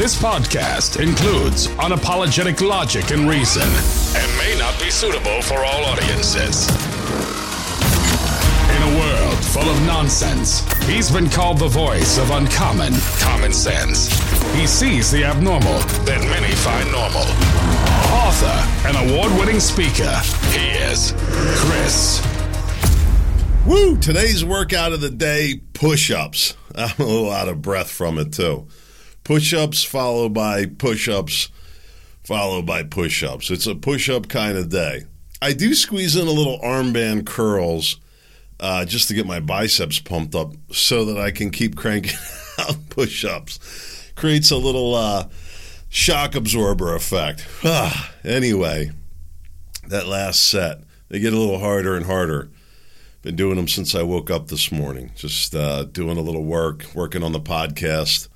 This podcast includes unapologetic logic and reason and may not be suitable for all audiences. In a world full of nonsense, he's been called the voice of uncommon common sense. He sees the abnormal that many find normal. Author and award winning speaker, he is Chris. Woo! Today's workout of the day push ups. I'm a little out of breath from it, too. Push ups followed by push ups, followed by push ups. It's a push up kind of day. I do squeeze in a little armband curls uh, just to get my biceps pumped up so that I can keep cranking out push ups. Creates a little uh, shock absorber effect. Ah, anyway, that last set, they get a little harder and harder. Been doing them since I woke up this morning. Just uh, doing a little work, working on the podcast.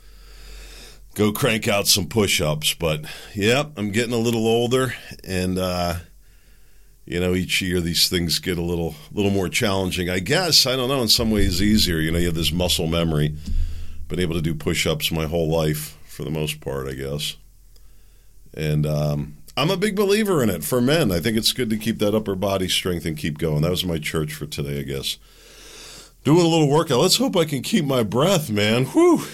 Go crank out some push ups. But, yep, I'm getting a little older. And, uh, you know, each year these things get a little, little more challenging. I guess, I don't know, in some ways easier. You know, you have this muscle memory. Been able to do push ups my whole life for the most part, I guess. And um, I'm a big believer in it for men. I think it's good to keep that upper body strength and keep going. That was my church for today, I guess. Doing a little workout. Let's hope I can keep my breath, man. Whew.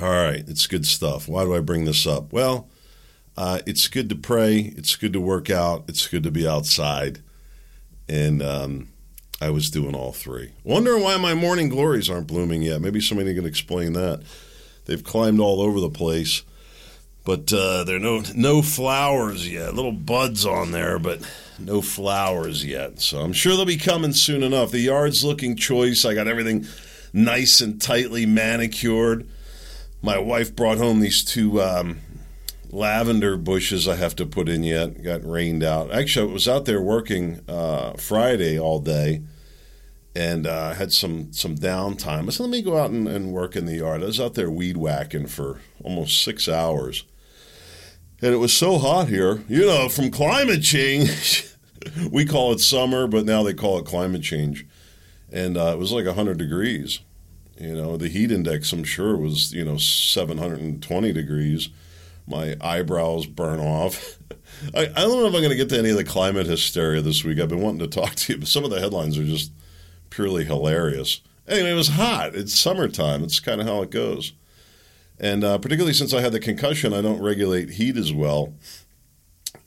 All right, it's good stuff. Why do I bring this up? Well, uh, it's good to pray. It's good to work out. It's good to be outside. And um, I was doing all three. Wondering why my morning glories aren't blooming yet. Maybe somebody can explain that. They've climbed all over the place but uh, there are no no flowers yet. Little buds on there, but no flowers yet. So I'm sure they'll be coming soon enough. The yard's looking choice. I got everything nice and tightly manicured. My wife brought home these two um, lavender bushes I have to put in yet. Got rained out. Actually, I was out there working uh, Friday all day and uh, had some some downtime. I said, let me go out and, and work in the yard. I was out there weed whacking for almost six hours and it was so hot here. You know, from climate change, we call it summer, but now they call it climate change, and uh, it was like hundred degrees. You know, the heat index, I'm sure, was you know 720 degrees. My eyebrows burn off. I, I don't know if I'm going to get to any of the climate hysteria this week. I've been wanting to talk to you, but some of the headlines are just purely hilarious. Anyway, it was hot. It's summertime. It's kind of how it goes. And uh, particularly since I had the concussion, I don't regulate heat as well.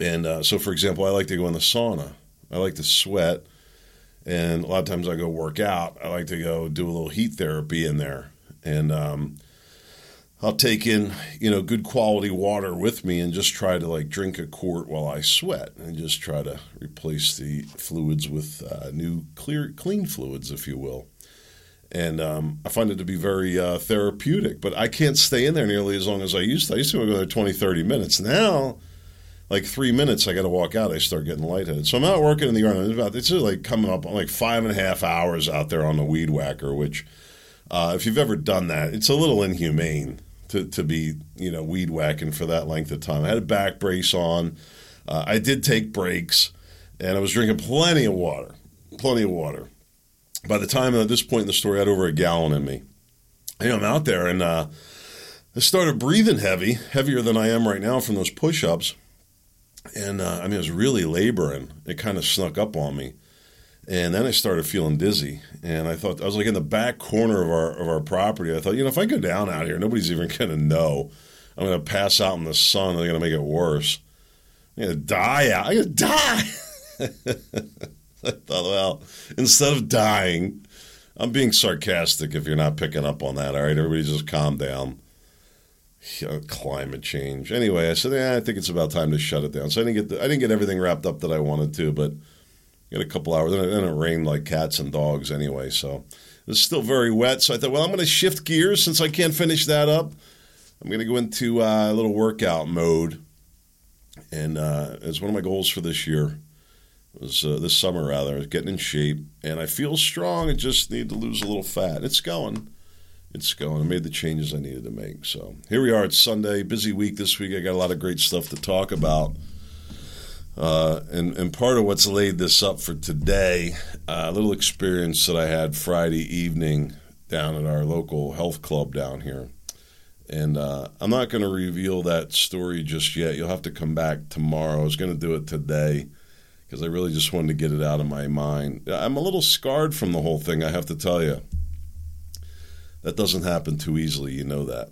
And uh, so, for example, I like to go in the sauna. I like to sweat. And a lot of times I go work out. I like to go do a little heat therapy in there. And um, I'll take in, you know, good quality water with me and just try to like drink a quart while I sweat and just try to replace the fluids with uh, new clear, clean fluids, if you will and um, I find it to be very uh, therapeutic. But I can't stay in there nearly as long as I used to. I used to go there 20, 30 minutes. Now, like three minutes, I got to walk out. I start getting lightheaded. So I'm out working in the yard. It's about it's like coming up on like five and a half hours out there on the weed whacker. Which, uh, if you've ever done that, it's a little inhumane to to be you know weed whacking for that length of time. I had a back brace on. Uh, I did take breaks, and I was drinking plenty of water, plenty of water by the time at this point in the story, I had over a gallon in me. I'm out there and uh, I started breathing heavy, heavier than I am right now from those push ups. And uh, I mean, I was really laboring. It kind of snuck up on me. And then I started feeling dizzy. And I thought, I was like in the back corner of our, of our property. I thought, you know, if I go down out here, nobody's even to know. I'm to pass out in the sun. They're to make it worse. I'm to die out. I'm to die. I thought, well, instead of dying, I'm being sarcastic if you're not picking up on that. All right, everybody just calm down. Climate change. Anyway, I said, yeah, I think it's about time to shut it down. So I didn't get the, I didn't get everything wrapped up that I wanted to, but got a couple hours. And it, it rained like cats and dogs anyway, so it's still very wet. So I thought, well, I'm going to shift gears since I can't finish that up. I'm going to go into uh, a little workout mode, and uh, it's one of my goals for this year was uh, this summer rather, getting in shape, and I feel strong. I just need to lose a little fat. It's going. It's going. I made the changes I needed to make. So here we are. It's Sunday, busy week this week. I got a lot of great stuff to talk about. Uh, and, and part of what's laid this up for today, uh, a little experience that I had Friday evening down at our local health club down here. And uh, I'm not going to reveal that story just yet. You'll have to come back tomorrow. I was going to do it today because I really just wanted to get it out of my mind. I'm a little scarred from the whole thing, I have to tell you. That doesn't happen too easily, you know that.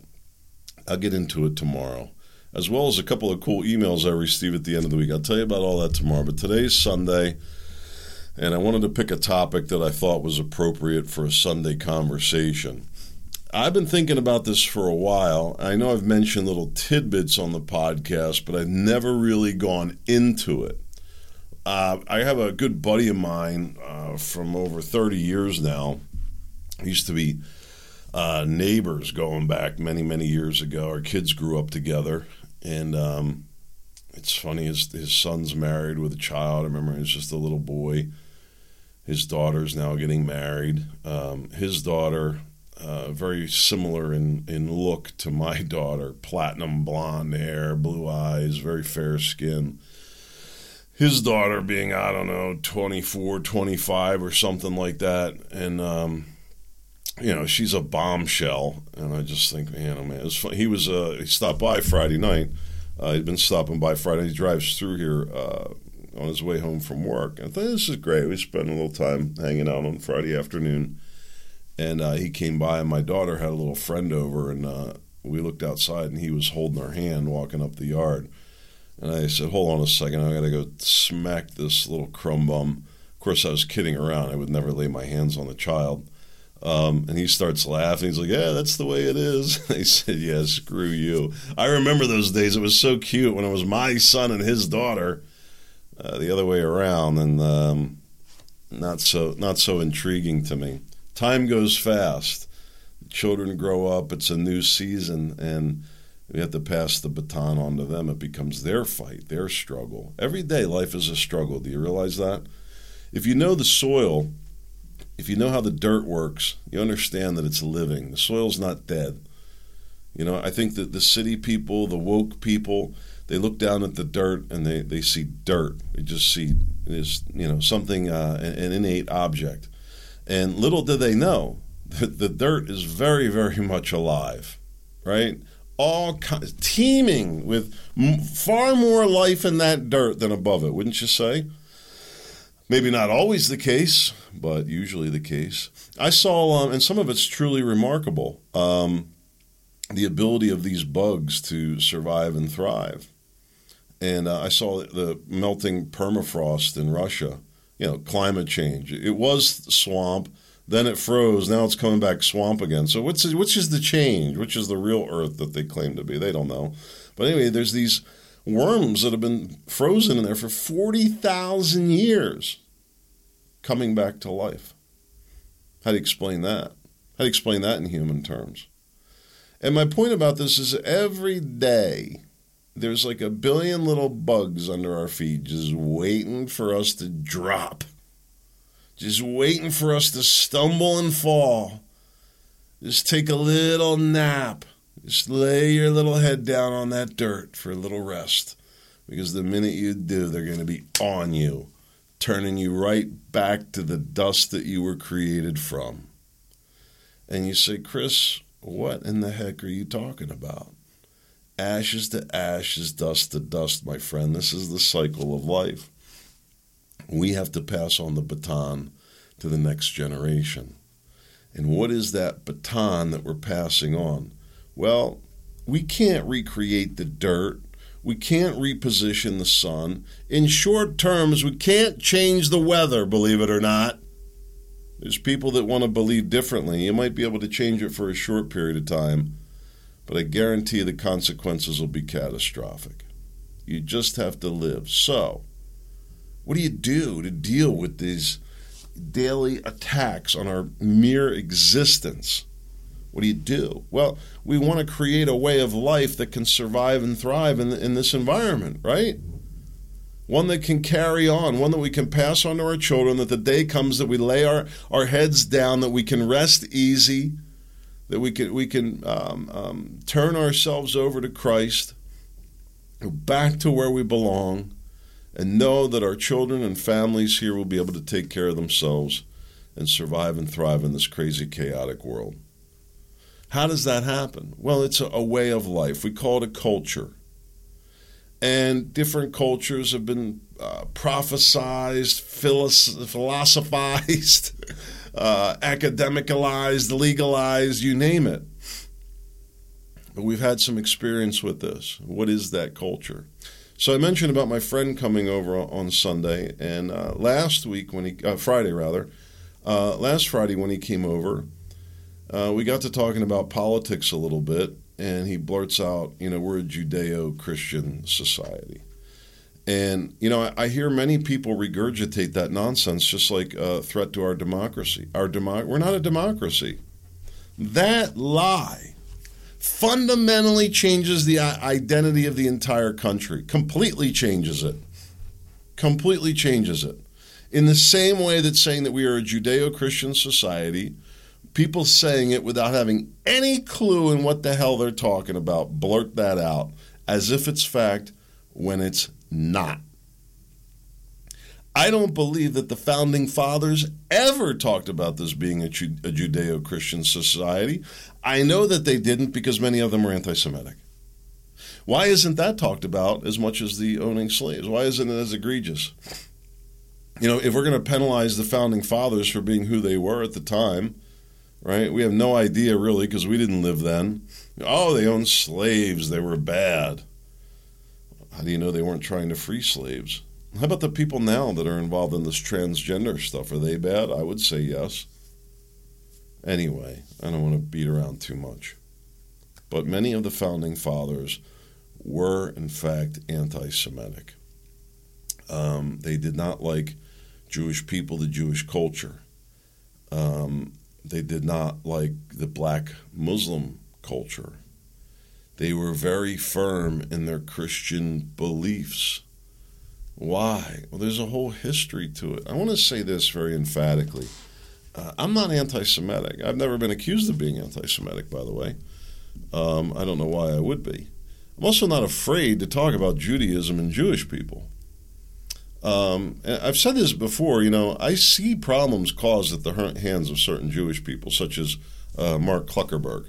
I'll get into it tomorrow, as well as a couple of cool emails I received at the end of the week. I'll tell you about all that tomorrow. But today's Sunday, and I wanted to pick a topic that I thought was appropriate for a Sunday conversation. I've been thinking about this for a while. I know I've mentioned little tidbits on the podcast, but I've never really gone into it. Uh, I have a good buddy of mine uh, from over 30 years now. He used to be uh, neighbors going back many, many years ago. Our kids grew up together. And um, it's funny, his, his son's married with a child. I remember he was just a little boy. His daughter's now getting married. Um, his daughter uh, very similar in, in look to my daughter platinum blonde hair, blue eyes, very fair skin. His daughter being, I don't know, 24, 25 or something like that. And, um, you know, she's a bombshell. And I just think, man, oh man, it was fun. he was, uh, he stopped by Friday night. Uh, he'd been stopping by Friday. He drives through here uh, on his way home from work. I thought this is great. We spent a little time hanging out on Friday afternoon and uh, he came by, and my daughter had a little friend over, and uh, we looked outside, and he was holding her hand walking up the yard. And I said, "Hold on a second, I got to go smack this little crumb bum." Of course, I was kidding around. I would never lay my hands on the child. Um, and he starts laughing. He's like, "Yeah, that's the way it is." I said, "Yeah, screw you." I remember those days. It was so cute when it was my son and his daughter, uh, the other way around, and um, not so not so intriguing to me time goes fast. Children grow up, it's a new season, and we have to pass the baton on to them. It becomes their fight, their struggle. Every day, life is a struggle. Do you realize that? If you know the soil, if you know how the dirt works, you understand that it's living. The soil's not dead. You know, I think that the city people, the woke people, they look down at the dirt and they, they see dirt. They just see is you know something uh, an innate object. And little do they know that the dirt is very, very much alive, right? All teeming with far more life in that dirt than above it, wouldn't you say? Maybe not always the case, but usually the case. I saw, um, and some of it's truly remarkable, um, the ability of these bugs to survive and thrive. And uh, I saw the melting permafrost in Russia you know, climate change. It was swamp, then it froze, now it's coming back swamp again. So which is, which is the change? Which is the real Earth that they claim to be? They don't know. But anyway, there's these worms that have been frozen in there for 40,000 years coming back to life. How do you explain that? How do you explain that in human terms? And my point about this is every day there's like a billion little bugs under our feet just waiting for us to drop, just waiting for us to stumble and fall. Just take a little nap. Just lay your little head down on that dirt for a little rest. Because the minute you do, they're going to be on you, turning you right back to the dust that you were created from. And you say, Chris, what in the heck are you talking about? ashes to ashes, dust to dust, my friend. This is the cycle of life. We have to pass on the baton to the next generation. And what is that baton that we're passing on? Well, we can't recreate the dirt. We can't reposition the sun. In short terms, we can't change the weather, believe it or not. There's people that want to believe differently. You might be able to change it for a short period of time but I guarantee the consequences will be catastrophic. You just have to live. So, what do you do to deal with these daily attacks on our mere existence? What do you do? Well, we want to create a way of life that can survive and thrive in, in this environment, right? One that can carry on, one that we can pass on to our children, that the day comes that we lay our, our heads down, that we can rest easy, that we can we can um, um, turn ourselves over to Christ, back to where we belong, and know that our children and families here will be able to take care of themselves and survive and thrive in this crazy, chaotic world. How does that happen? Well, it's a, way of life. We call it a culture. And different cultures have been uh, prophesized, philosophized, uh, academicalized, legalized, you name it. But we've had some experience with this. What is that culture? So I mentioned about my friend coming over on Sunday, and uh, last week when he, uh, Friday rather, uh, last Friday when he came over, uh, we got to talking about politics a little bit, and he blurts out, you know, we're a Judeo Christian society. And, you know, I, I, hear many people regurgitate that nonsense just like a threat to our democracy. Our demo- We're not a democracy. That lie fundamentally changes the identity of the entire country, completely changes it. Completely changes it. In the same way that saying that we are a Judeo Christian society people saying it without having any clue in what the hell they're talking about blurt that out as if it's fact when it's not. I don't believe that the founding fathers ever talked about this being a, Judeo Christian society. I know that they didn't because many of them were anti Semitic. Why isn't that talked about as much as the owning slaves? Why isn't it as egregious? You know, if we're going to penalize the founding fathers for being who they were at the time, right? We have no idea really because we didn't live then. Oh, they owned slaves, they were bad. How do you know they weren't trying to free slaves? How about the people now that are involved in this transgender stuff? Are they bad? I would say yes. Anyway, I don't want to beat around too much. But many of the founding fathers were, in fact, anti Semitic. Um, they did not like Jewish people, the Jewish culture. Um, they did not like the black Muslim culture. They were very firm in their Christian beliefs. Why? Well, there's a whole history to it. I want to say this very emphatically. Uh, I'm not anti Semitic. I've never been accused of being anti Semitic, by the way. Um, I don't know why I would be. I'm also not afraid to talk about Judaism and Jewish people. Um, I've said this before, you know, I see problems caused at the hands of certain Jewish people, such as uh, Mark Zuckerberg,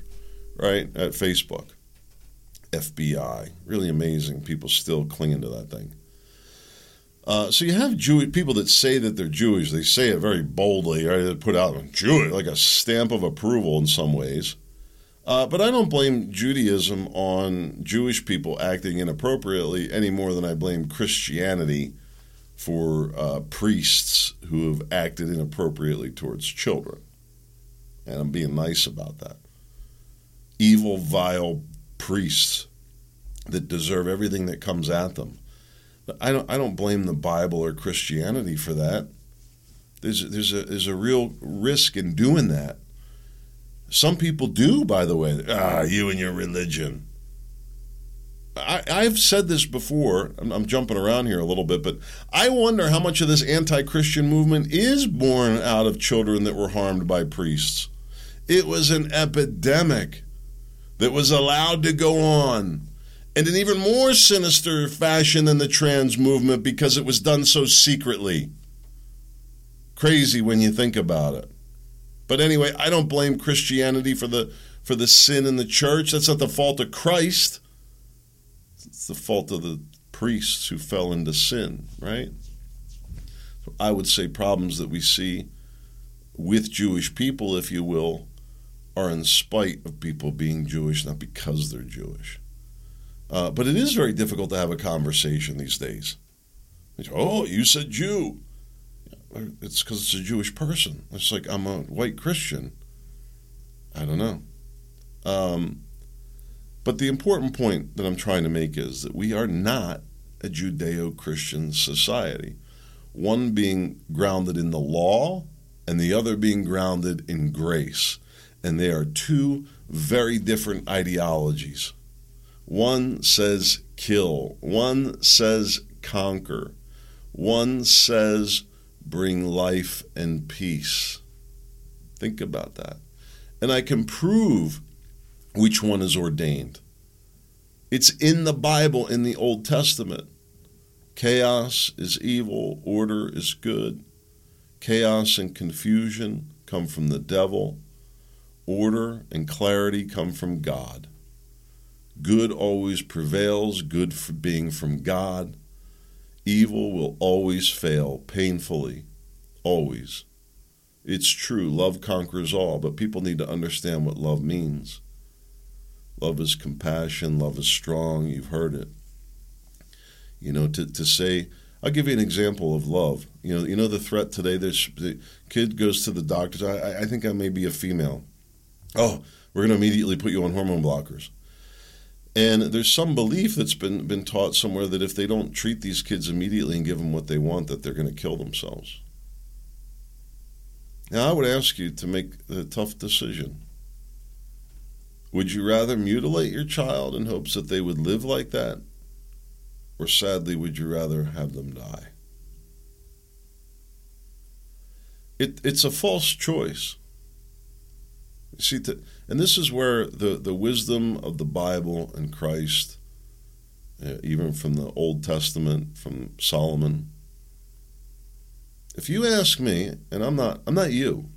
right, at Facebook, FBI. Really amazing. People still clinging to that thing. Uh, so you have Jewish people that say that they're Jewish. They say it very boldly, right? They put out Jewish, like a stamp of approval in some ways. Uh, but I don't blame Judaism on Jewish people acting inappropriately any more than I blame Christianity for uh, priests who have acted inappropriately towards children. And I'm being nice about that. Evil, vile priests that deserve everything that comes at them. I don't, I don't blame the Bible or Christianity for that. There's, there's, a, there's a real risk in doing that. Some people do, by the way. Ah, you and your religion. I, have said this before. I'm, I'm, jumping around here a little bit, but I wonder how much of this anti Christian movement is born out of children that were harmed by priests. It was an epidemic that was allowed to go on in an even more sinister fashion than the trans movement because it was done so secretly. Crazy when you think about it. But anyway, I don't blame Christianity for the for the sin in the church. That's not the fault of Christ. It's the fault of the priests who fell into sin, right? I would say problems that we see with Jewish people, if you will, are in spite of people being Jewish, not because they're Jewish. Uh, but it is very difficult to have a conversation these days. oh, you said Jew. It's because it's a Jewish person. It's like I'm a white Christian. I don't know. Um, but the important point that I'm trying to make is that we are not a Judeo Christian society, one being grounded in the law and the other being grounded in grace. And they are two very different ideologies. One says kill, one says conquer, one says bring life and peace. Think about that. And I can prove which one is ordained. It's in the Bible in the Old Testament. Chaos is evil, order is good. Chaos and confusion come from the devil. order and clarity come from God. Good always prevails, good for being from God. Evil will always fail, painfully, always. It's true, love conquers all, but people need to understand what love means. Love is compassion, love is strong, you've heard it. You know, to, to say, I'll give you an example of love. You know, you know the threat today. This the kid goes to the doctor. I, I think I may be a female. Oh, we're going to immediately put you on hormone blockers. And there's some belief that's been been taught somewhere that if they don't treat these kids immediately and give them what they want, that they're going to kill themselves. Now, I would ask you to make a tough decision. Would you rather mutilate your child in hopes that they would live like that? Or sadly, would you rather have them die? It, it's a false choice. See, to, and this is where the, the wisdom of the Bible and Christ, uh, even from the Old Testament, from Solomon. If you ask me, and I'm not, I'm not you.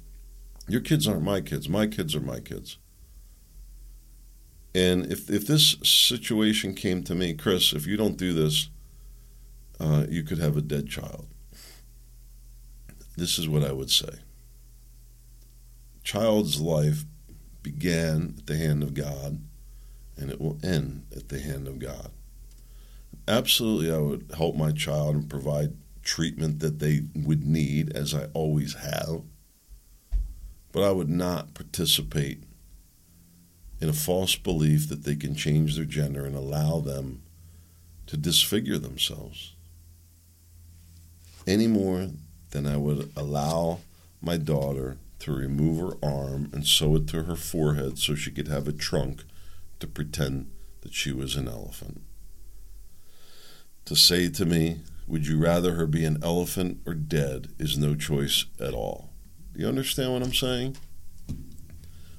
Your kids aren't my kids. My kids are my kids. And if if this situation came to me, Chris, if you don't do this, uh, you could have a dead child. This is what I would say child's life began at the hand of God and it will end at the hand of God. Absolutely, I would help my child and provide treatment that they would need, as I always have, but I would not participate in a false belief that they can change their gender and allow them to disfigure themselves any more than I would allow my daughter to remove her arm and sew it to her forehead so she could have a trunk to pretend that she was an elephant. To say to me, would you rather her be an elephant or dead, is no choice at all. Do you understand what I'm saying?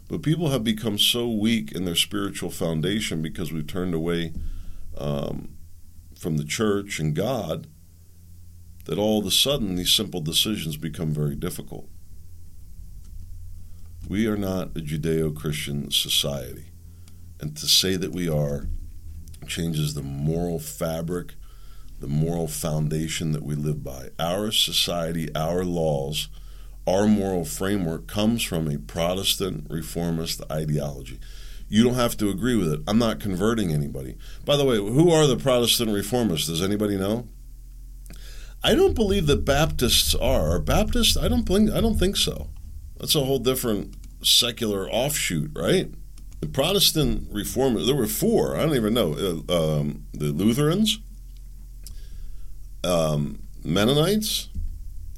But people have become so weak in their spiritual foundation because we've turned away um, from the church and God that all of a sudden these simple decisions become very difficult. We are not a Judeo Christian society. And to say that we are changes the moral fabric, the moral foundation that we live by. Our society, our laws, our moral framework comes from a Protestant reformist ideology. You don't have to agree with it. I'm not converting anybody. By the way, who are the Protestant reformists? Does anybody know? I don't believe that Baptists are. Baptists, I don't think I don't think so. That's a whole different secular offshoot, right? The Protestant reformers, there were four, I don't even know. Uh, um, the Lutherans, um, Mennonites,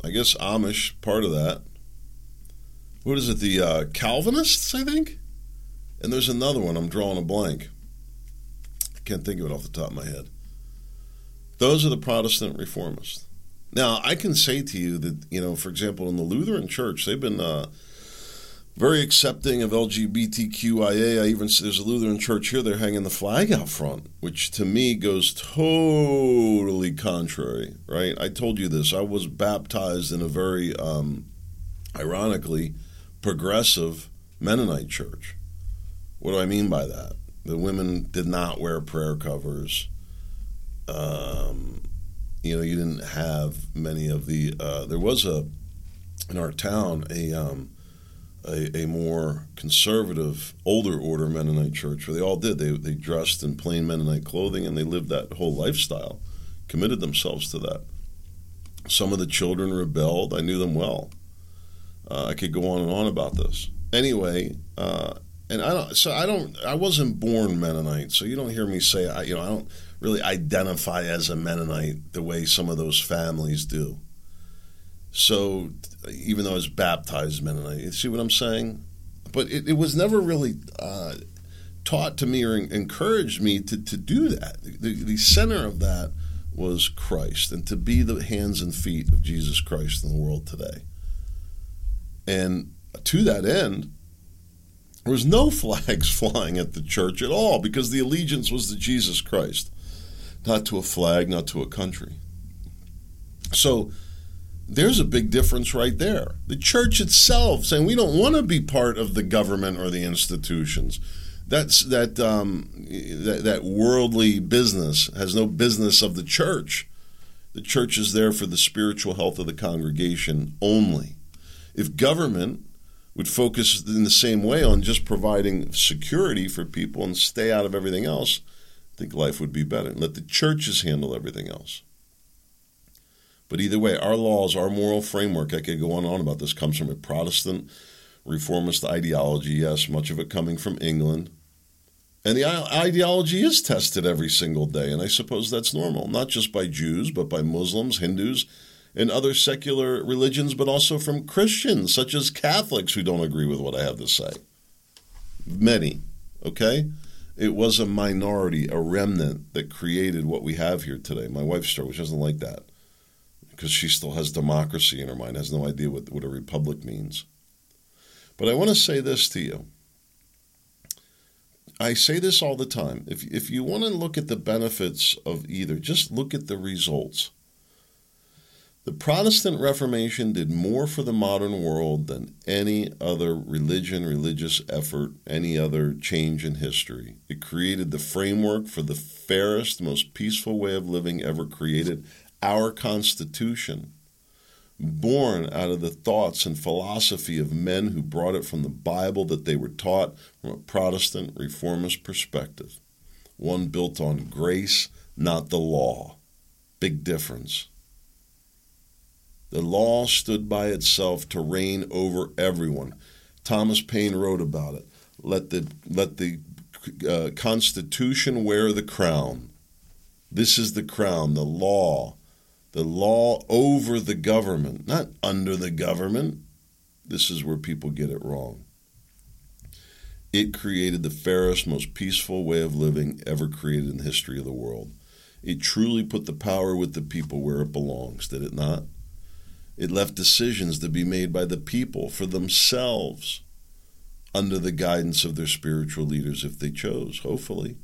I guess Amish, part of that. What is it? The uh, Calvinists, I think? And there's another one, I'm drawing a blank. I can't think of it off the top of my head. Those are the Protestant reformists. Now, I can say to you that, you know, for example, in the Lutheran Church, they've been uh, very accepting of LGBTQIA. I even there's a Lutheran church here. They're hanging the flag out front, which to me goes totally contrary. Right? I told you this. I was baptized in a very, um, ironically, progressive Mennonite church. What do I mean by that? The women did not wear prayer covers. Um, you know, you didn't have many of the. Uh, there was a in our town a um, a, a, more conservative, older order Mennonite church, where they all did. They, they dressed in plain Mennonite clothing and they lived that whole lifestyle, committed themselves to that. Some of the children rebelled. I knew them well. Uh, I could go on and on about this. Anyway, uh, and I don't. So I don't. I wasn't born Mennonite, so you don't hear me say. I, you know, I don't really identify as a Mennonite the way some of those families do. So even though I was baptized Mennonite, you see what I'm saying? But it, it was never really uh, taught to me or encouraged me to, to do that. The, the center of that was Christ and to be the hands and feet of Jesus Christ in the world today. And to that end, there was no flags flying at the church at all because the allegiance was to Jesus Christ, not to a flag, not to a country. So there's a big difference right there. The church itself saying we don't want to be part of the government or the institutions. That's that um, that, that worldly business has no business of the church. The church is there for the spiritual health of the congregation only. If government would focus in the same way on just providing security for people and stay out of everything else, I think life would be better. Let the churches handle everything else. But either way, our laws, our moral framework, I could go on and on about this, comes from a Protestant reformist ideology, yes, much of it coming from England. And the ideology is tested every single day, and I suppose that's normal, not just by Jews, but by Muslims, Hindus, and other secular religions, but also from Christians, such as Catholics who don't agree with what I have to say. Many, okay? It was a minority, a remnant that created what we have here today. My wife's story, which doesn't like that because she still has democracy in her mind, has no idea what, what a republic means. But I want to say this to you. I say this all the time. If, if you want to look at the benefits of either, just look at the results. The Protestant Reformation did more for the modern world than any other religion, religious effort, any other change in history. It created the framework for the fairest, most peaceful way of living ever created our Constitution, born out of the thoughts and philosophy of men who brought it from the Bible that they were taught from a Protestant reformist perspective, one built on grace, not the law. Big difference. The law stood by itself to reign over everyone. Thomas Paine wrote about it. Let the let the uh, Constitution wear the crown. This is the crown, the law, the law over the government, not under the government. This is where people get it wrong. It created the fairest, most peaceful way of living ever created in the history of the world. It truly put the power with the people where it belongs, did it not? It left decisions to be made by the people for themselves under the guidance of their spiritual leaders if they chose, hopefully.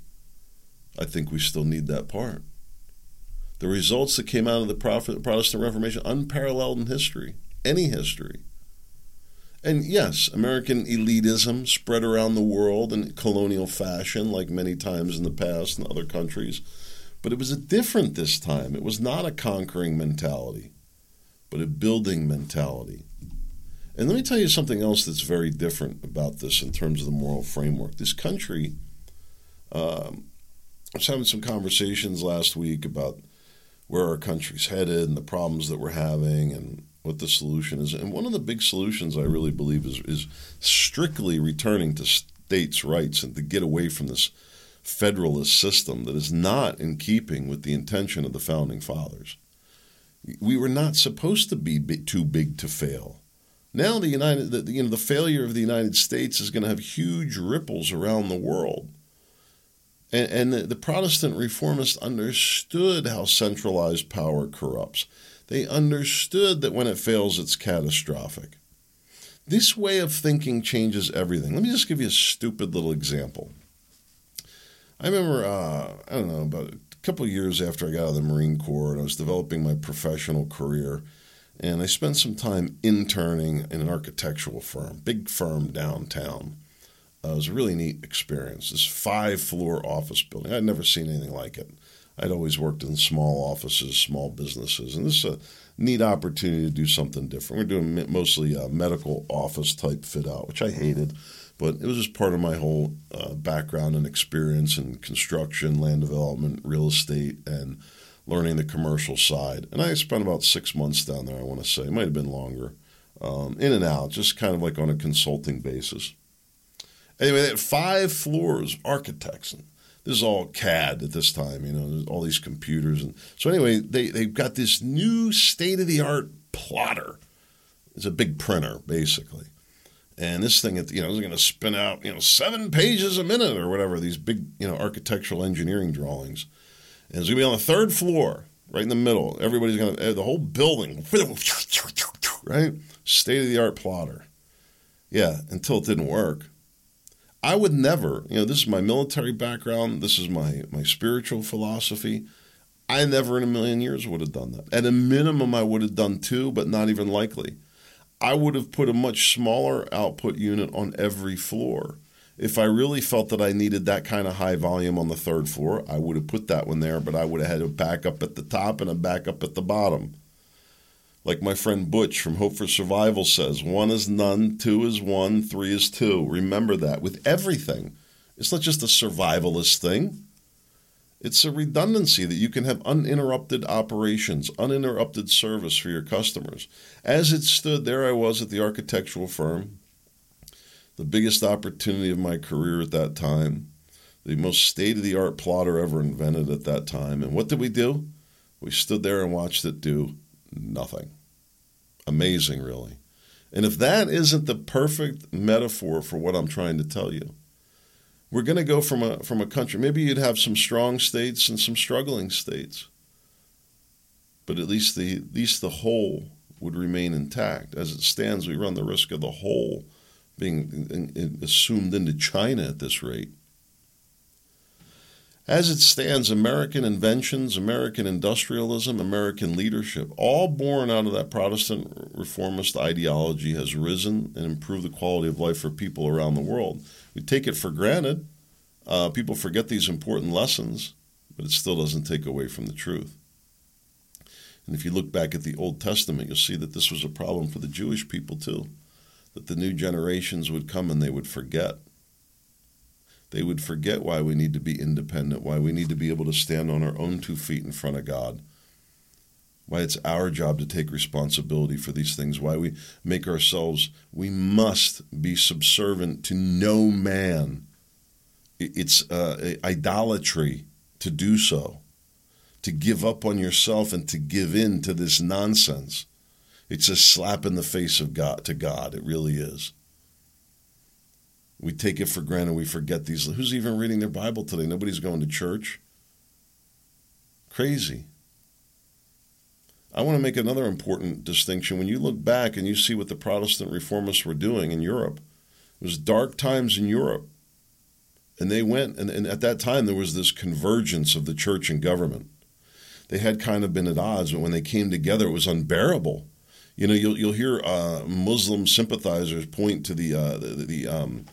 I think we still need that part. The results that came out of the Protestant Reformation, unparalleled in history, any history. And yes, American elitism spread around the world in colonial fashion, like many times in the past in other countries. But it was a different this time. It was not a conquering mentality, but a building mentality. And let me tell you something else that's very different about this in terms of the moral framework. This country, um, I was having some conversations last week about where our country's headed and the problems that we're having and what the solution is. And one of the big solutions I really believe is is strictly returning to states' rights and to get away from this federalist system that is not in keeping with the intention of the founding fathers. We were not supposed to be too big to fail. Now the United, the, you know, the failure of the United States is going to have huge ripples around the world. And, and the, the Protestant reformists understood how centralized power corrupts. They understood that when it fails, it's catastrophic. This way of thinking changes everything. Let me just give you a stupid little example. I remember, uh, I don't know, about a couple years after I got out of the Marine Corps and I was developing my professional career, and I spent some time interning in an architectural firm, big firm downtown. Uh, it was a really neat experience. This five floor office building. I'd never seen anything like it. I'd always worked in small offices, small businesses, and this is a neat opportunity to do something different. We're doing mostly a medical office type fit out, which I hated, but it was just part of my whole uh, background and experience in construction, land development, real estate, and learning the commercial side. And I spent about six months down there, I want to say. It might have been longer, um, in and out, just kind of like on a consulting basis. Anyway, they had five floors, architects, and this is all CAD at this time, you know, all these computers. And so anyway, they, they've got this new state of the art plotter. It's a big printer, basically. And this thing, you know, is going to spin out, you know, seven pages a minute or whatever, these big, you know, architectural engineering drawings. And it's going to be on the third floor, right in the middle. Everybody's going to, eh, the whole building, right? State of the art plotter. Yeah, until it didn't work. I would never, you know, this is my military background, this is my, my spiritual philosophy. I never in a million years would have done that. At a minimum, I would have done two, but not even likely. I would have put a much smaller output unit on every floor. If I really felt that I needed that kind of high volume on the third floor, I would have put that one there, but I would have had a backup at the top and a backup at the bottom. Like my friend Butch from Hope for Survival says, one is none, two is one, three is two. Remember that with everything. It's not just a survivalist thing. It's a redundancy that you can have uninterrupted operations, uninterrupted service for your customers. As it stood, there I was at the architectural firm, the biggest opportunity of my career at that time, the most state of the art plotter ever invented at that time. And what did we do? We stood there and watched it do nothing. Amazing, really. And if that isn't the perfect metaphor for what I'm trying to tell you, we're going to go from a from a country. Maybe you'd have some strong states and some struggling states, but at least the at least the whole would remain intact. As it stands, we run the risk of the whole being assumed into China at this rate. As it stands, American inventions, American industrialism, American leadership, all born out of that Protestant reformist ideology, has risen and improved the quality of life for people around the world. We take it for granted. Uh, people forget these important lessons, but it still doesn't take away from the truth. And if you look back at the Old Testament, you'll see that this was a problem for the Jewish people too. That the new generations would come and they would forget they would forget why we need to be independent, why we need to be able to stand on our own two feet in front of God, why it's our job to take responsibility for these things, why we make ourselves, we must be subservient to no man. It's uh, idolatry to do so, to give up on yourself and to give in to this nonsense. It's a slap in the face of God to God. It really is. We take it for granted. We forget these. Who's even reading their Bible today? Nobody's going to church. Crazy. I want to make another important distinction. When you look back and you see what the Protestant reformists were doing in Europe, it was dark times in Europe. And they went, and, and at that time, there was this convergence of the church and government. They had kind of been at odds, but when they came together, it was unbearable. You know, you'll you'll hear uh, Muslim sympathizers point to the uh, the, the um,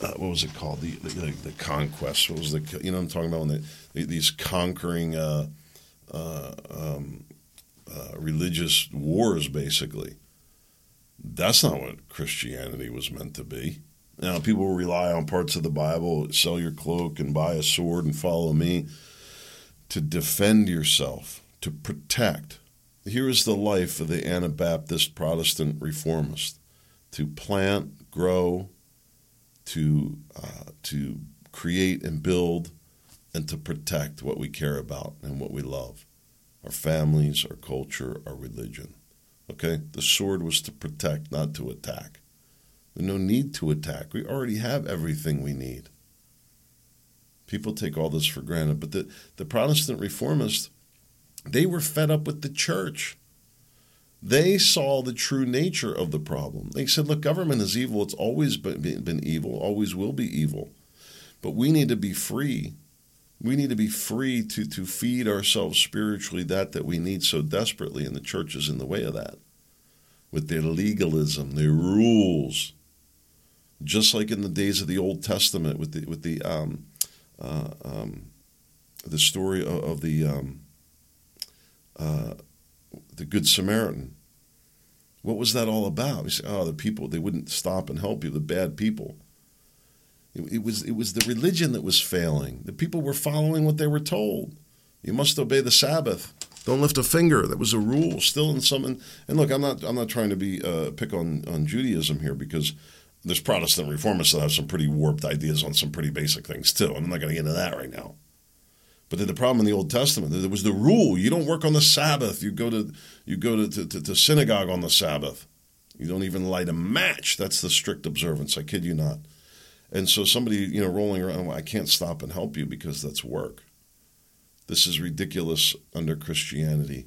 uh, what was it called? The, the, the conquest. What was the you know I'm talking about when they, these conquering uh, uh, um, uh, religious wars, basically. That's not what Christianity was meant to be. Now people rely on parts of the Bible, sell your cloak and buy a sword and follow me, to defend yourself, to protect. Here is the life of the Anabaptist Protestant reformist: to plant, grow, to uh, to create and build and to protect what we care about and what we love our families, our culture, our religion. Okay? The sword was to protect, not to attack. There's no need to attack. We already have everything we need. People take all this for granted, but the, the Protestant reformists, they were fed up with the church. They saw the true nature of the problem. They said, look, government is evil. It's always been, evil, always will be evil. But we need to be free. We need to be free to, to feed ourselves spiritually that that we need so desperately, and the church is in the way of that. With their legalism, their rules, just like in the days of the Old Testament, with the with the um, uh, um, the story of, of the um, uh, the Good Samaritan. What was that all about? We say, oh, the people, they wouldn't stop and help you, the bad people. It, it, was, it was the religion that was failing. The people were following what they were told. You must obey the Sabbath. Don't lift a finger. That was a rule still in some. And, and look, I'm not, I'm not trying to be uh, pick on, on Judaism here because there's Protestant reformists that have some pretty warped ideas on some pretty basic things too. And I'm not going to get into that right now. But the problem in the Old Testament, there was the rule: you don't work on the Sabbath. You go to you go to, to, to synagogue on the Sabbath. You don't even light a match. That's the strict observance. I kid you not. And so somebody, you know, rolling around, well, I can't stop and help you because that's work. This is ridiculous under Christianity,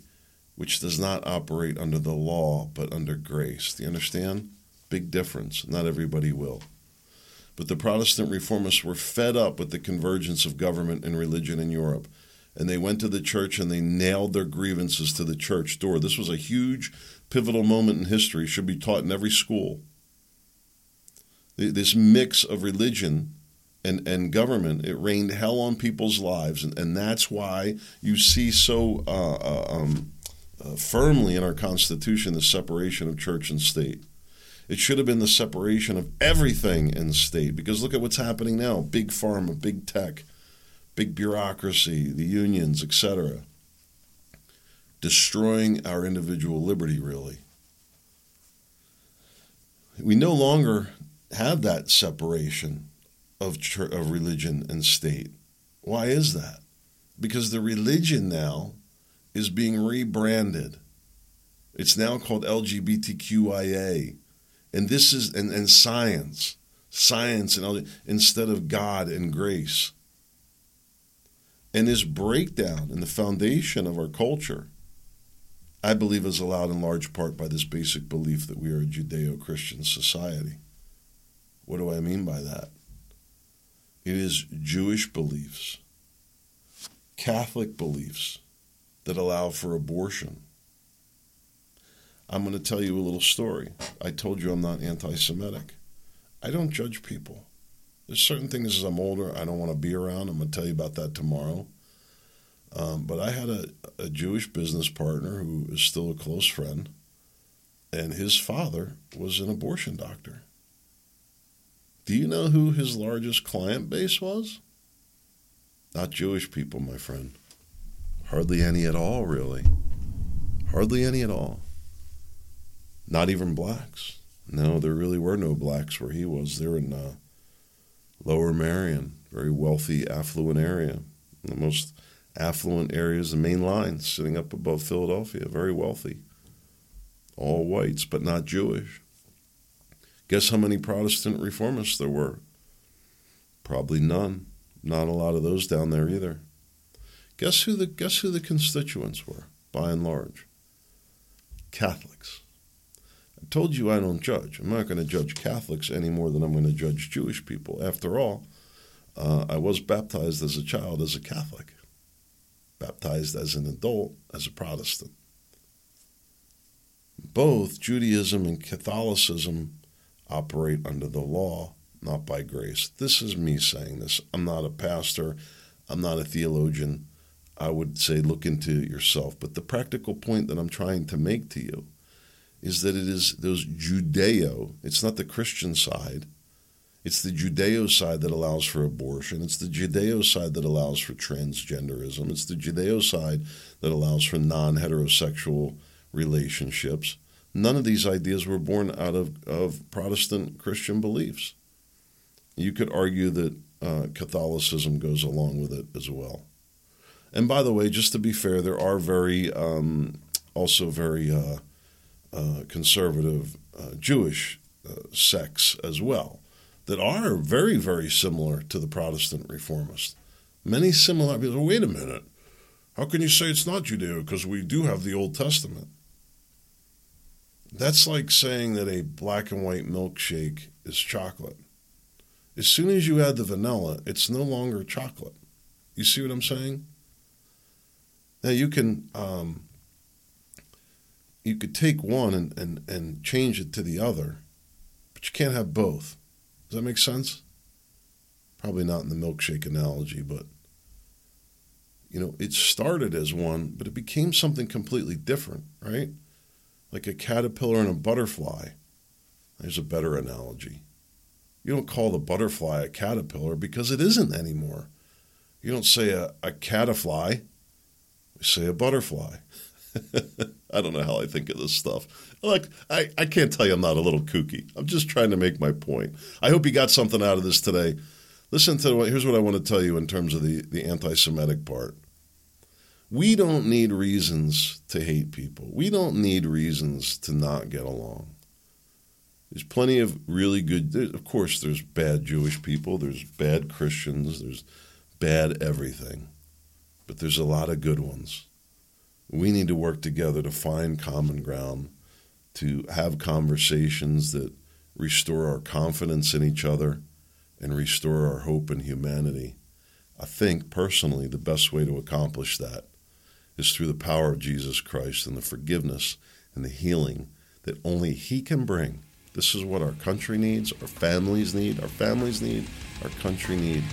which does not operate under the law but under grace. Do you understand? Big difference. Not everybody will. But the Protestant reformists were fed up with the convergence of government and religion in Europe. and they went to the church and they nailed their grievances to the church door. This was a huge pivotal moment in history, should be taught in every school. This mix of religion and, and government, it rained hell on people's lives, and, and that's why you see so uh, uh, um, uh, firmly in our Constitution the separation of church and state. It should have been the separation of everything in state because look at what's happening now big pharma, big tech, big bureaucracy, the unions, etc. Destroying our individual liberty, really. We no longer have that separation of, church, of religion and state. Why is that? Because the religion now is being rebranded. It's now called LGBTQIA. And this is and, and science. Science and instead of God and grace. And this breakdown in the foundation of our culture, I believe, is allowed in large part by this basic belief that we are a Judeo Christian society. What do I mean by that? It is Jewish beliefs, Catholic beliefs that allow for abortion. I'm going to tell you a little story. I told you I'm not anti Semitic. I don't judge people. There's certain things as I'm older I don't want to be around. I'm going to tell you about that tomorrow. Um, but I had a, a Jewish business partner who is still a close friend, and his father was an abortion doctor. Do you know who his largest client base was? Not Jewish people, my friend. Hardly any at all, really. Hardly any at all. Not even blacks. No, there really were no blacks where he was. They're in uh, Lower Merion, very wealthy, affluent area. The most affluent areas, the main line, sitting up above Philadelphia, very wealthy. All whites, but not Jewish. Guess how many Protestant reformists there were? Probably none. Not a lot of those down there either. Guess who the guess who the constituents were, by and large? Catholics. Told you I don't judge. I'm not going to judge Catholics any more than I'm going to judge Jewish people. After all, uh, I was baptized as a child as a Catholic, baptized as an adult as a Protestant. Both Judaism and Catholicism operate under the law, not by grace. This is me saying this. I'm not a pastor, I'm not a theologian. I would say look into yourself. But the practical point that I'm trying to make to you is that it is those Judeo, it's not the Christian side. It's the Judeo side that allows for abortion. It's the Judeo side that allows for transgenderism. It's the Judeo side that allows for non heterosexual relationships. None of these ideas were born out of, of Protestant Christian beliefs. You could argue that uh, Catholicism goes along with it as well. And by the way, just to be fair, there are very, um, also very uh, uh, conservative uh, Jewish uh, sects as well that are very, very similar to the Protestant reformists. Many similar. Wait a minute. How can you say it's not Judeo? Because we do have the Old Testament. That's like saying that a black and white milkshake is chocolate. As soon as you add the vanilla, it's no longer chocolate. You see what I'm saying? Now you can um, you could take one and, and, and change it to the other, but you can't have both. Does that make sense? Probably not in the milkshake analogy, but you know, it started as one, but it became something completely different, right? like a caterpillar and a butterfly. There's a better analogy. You don't call the butterfly a caterpillar because it isn't anymore. You don't say a, a caterfly, you say a butterfly. I don't know how I think of this stuff. Like, I, I can't tell you I'm not a little kooky. I'm just trying to make my point. I hope you got something out of this today. Listen to what, here's what I want to tell you in terms of the, the anti Semitic part. We don't need reasons to hate people. We don't need reasons to not get along. There's plenty of really good, of course, there's bad Jewish people, there's bad Christians, there's bad everything. But there's a lot of good ones. We need to work together to find common ground, to have conversations that restore our confidence in each other and restore our hope in humanity. I think personally the best way to accomplish that is through the power of Jesus Christ and the forgiveness and the healing that only He can bring. This is what our country needs, our families need, our families need, our country need,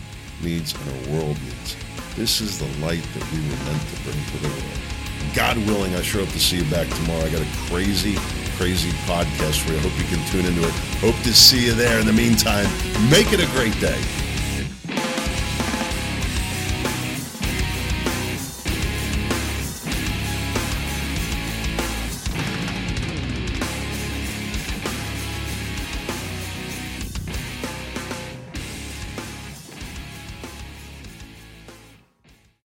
needs, and our world needs. This is the light that we were meant to bring to the world. God willing, I sure hope to see you back tomorrow. I got a crazy, crazy podcast for you. I hope you can tune into it. Hope to see you there. In the meantime, make it a great day.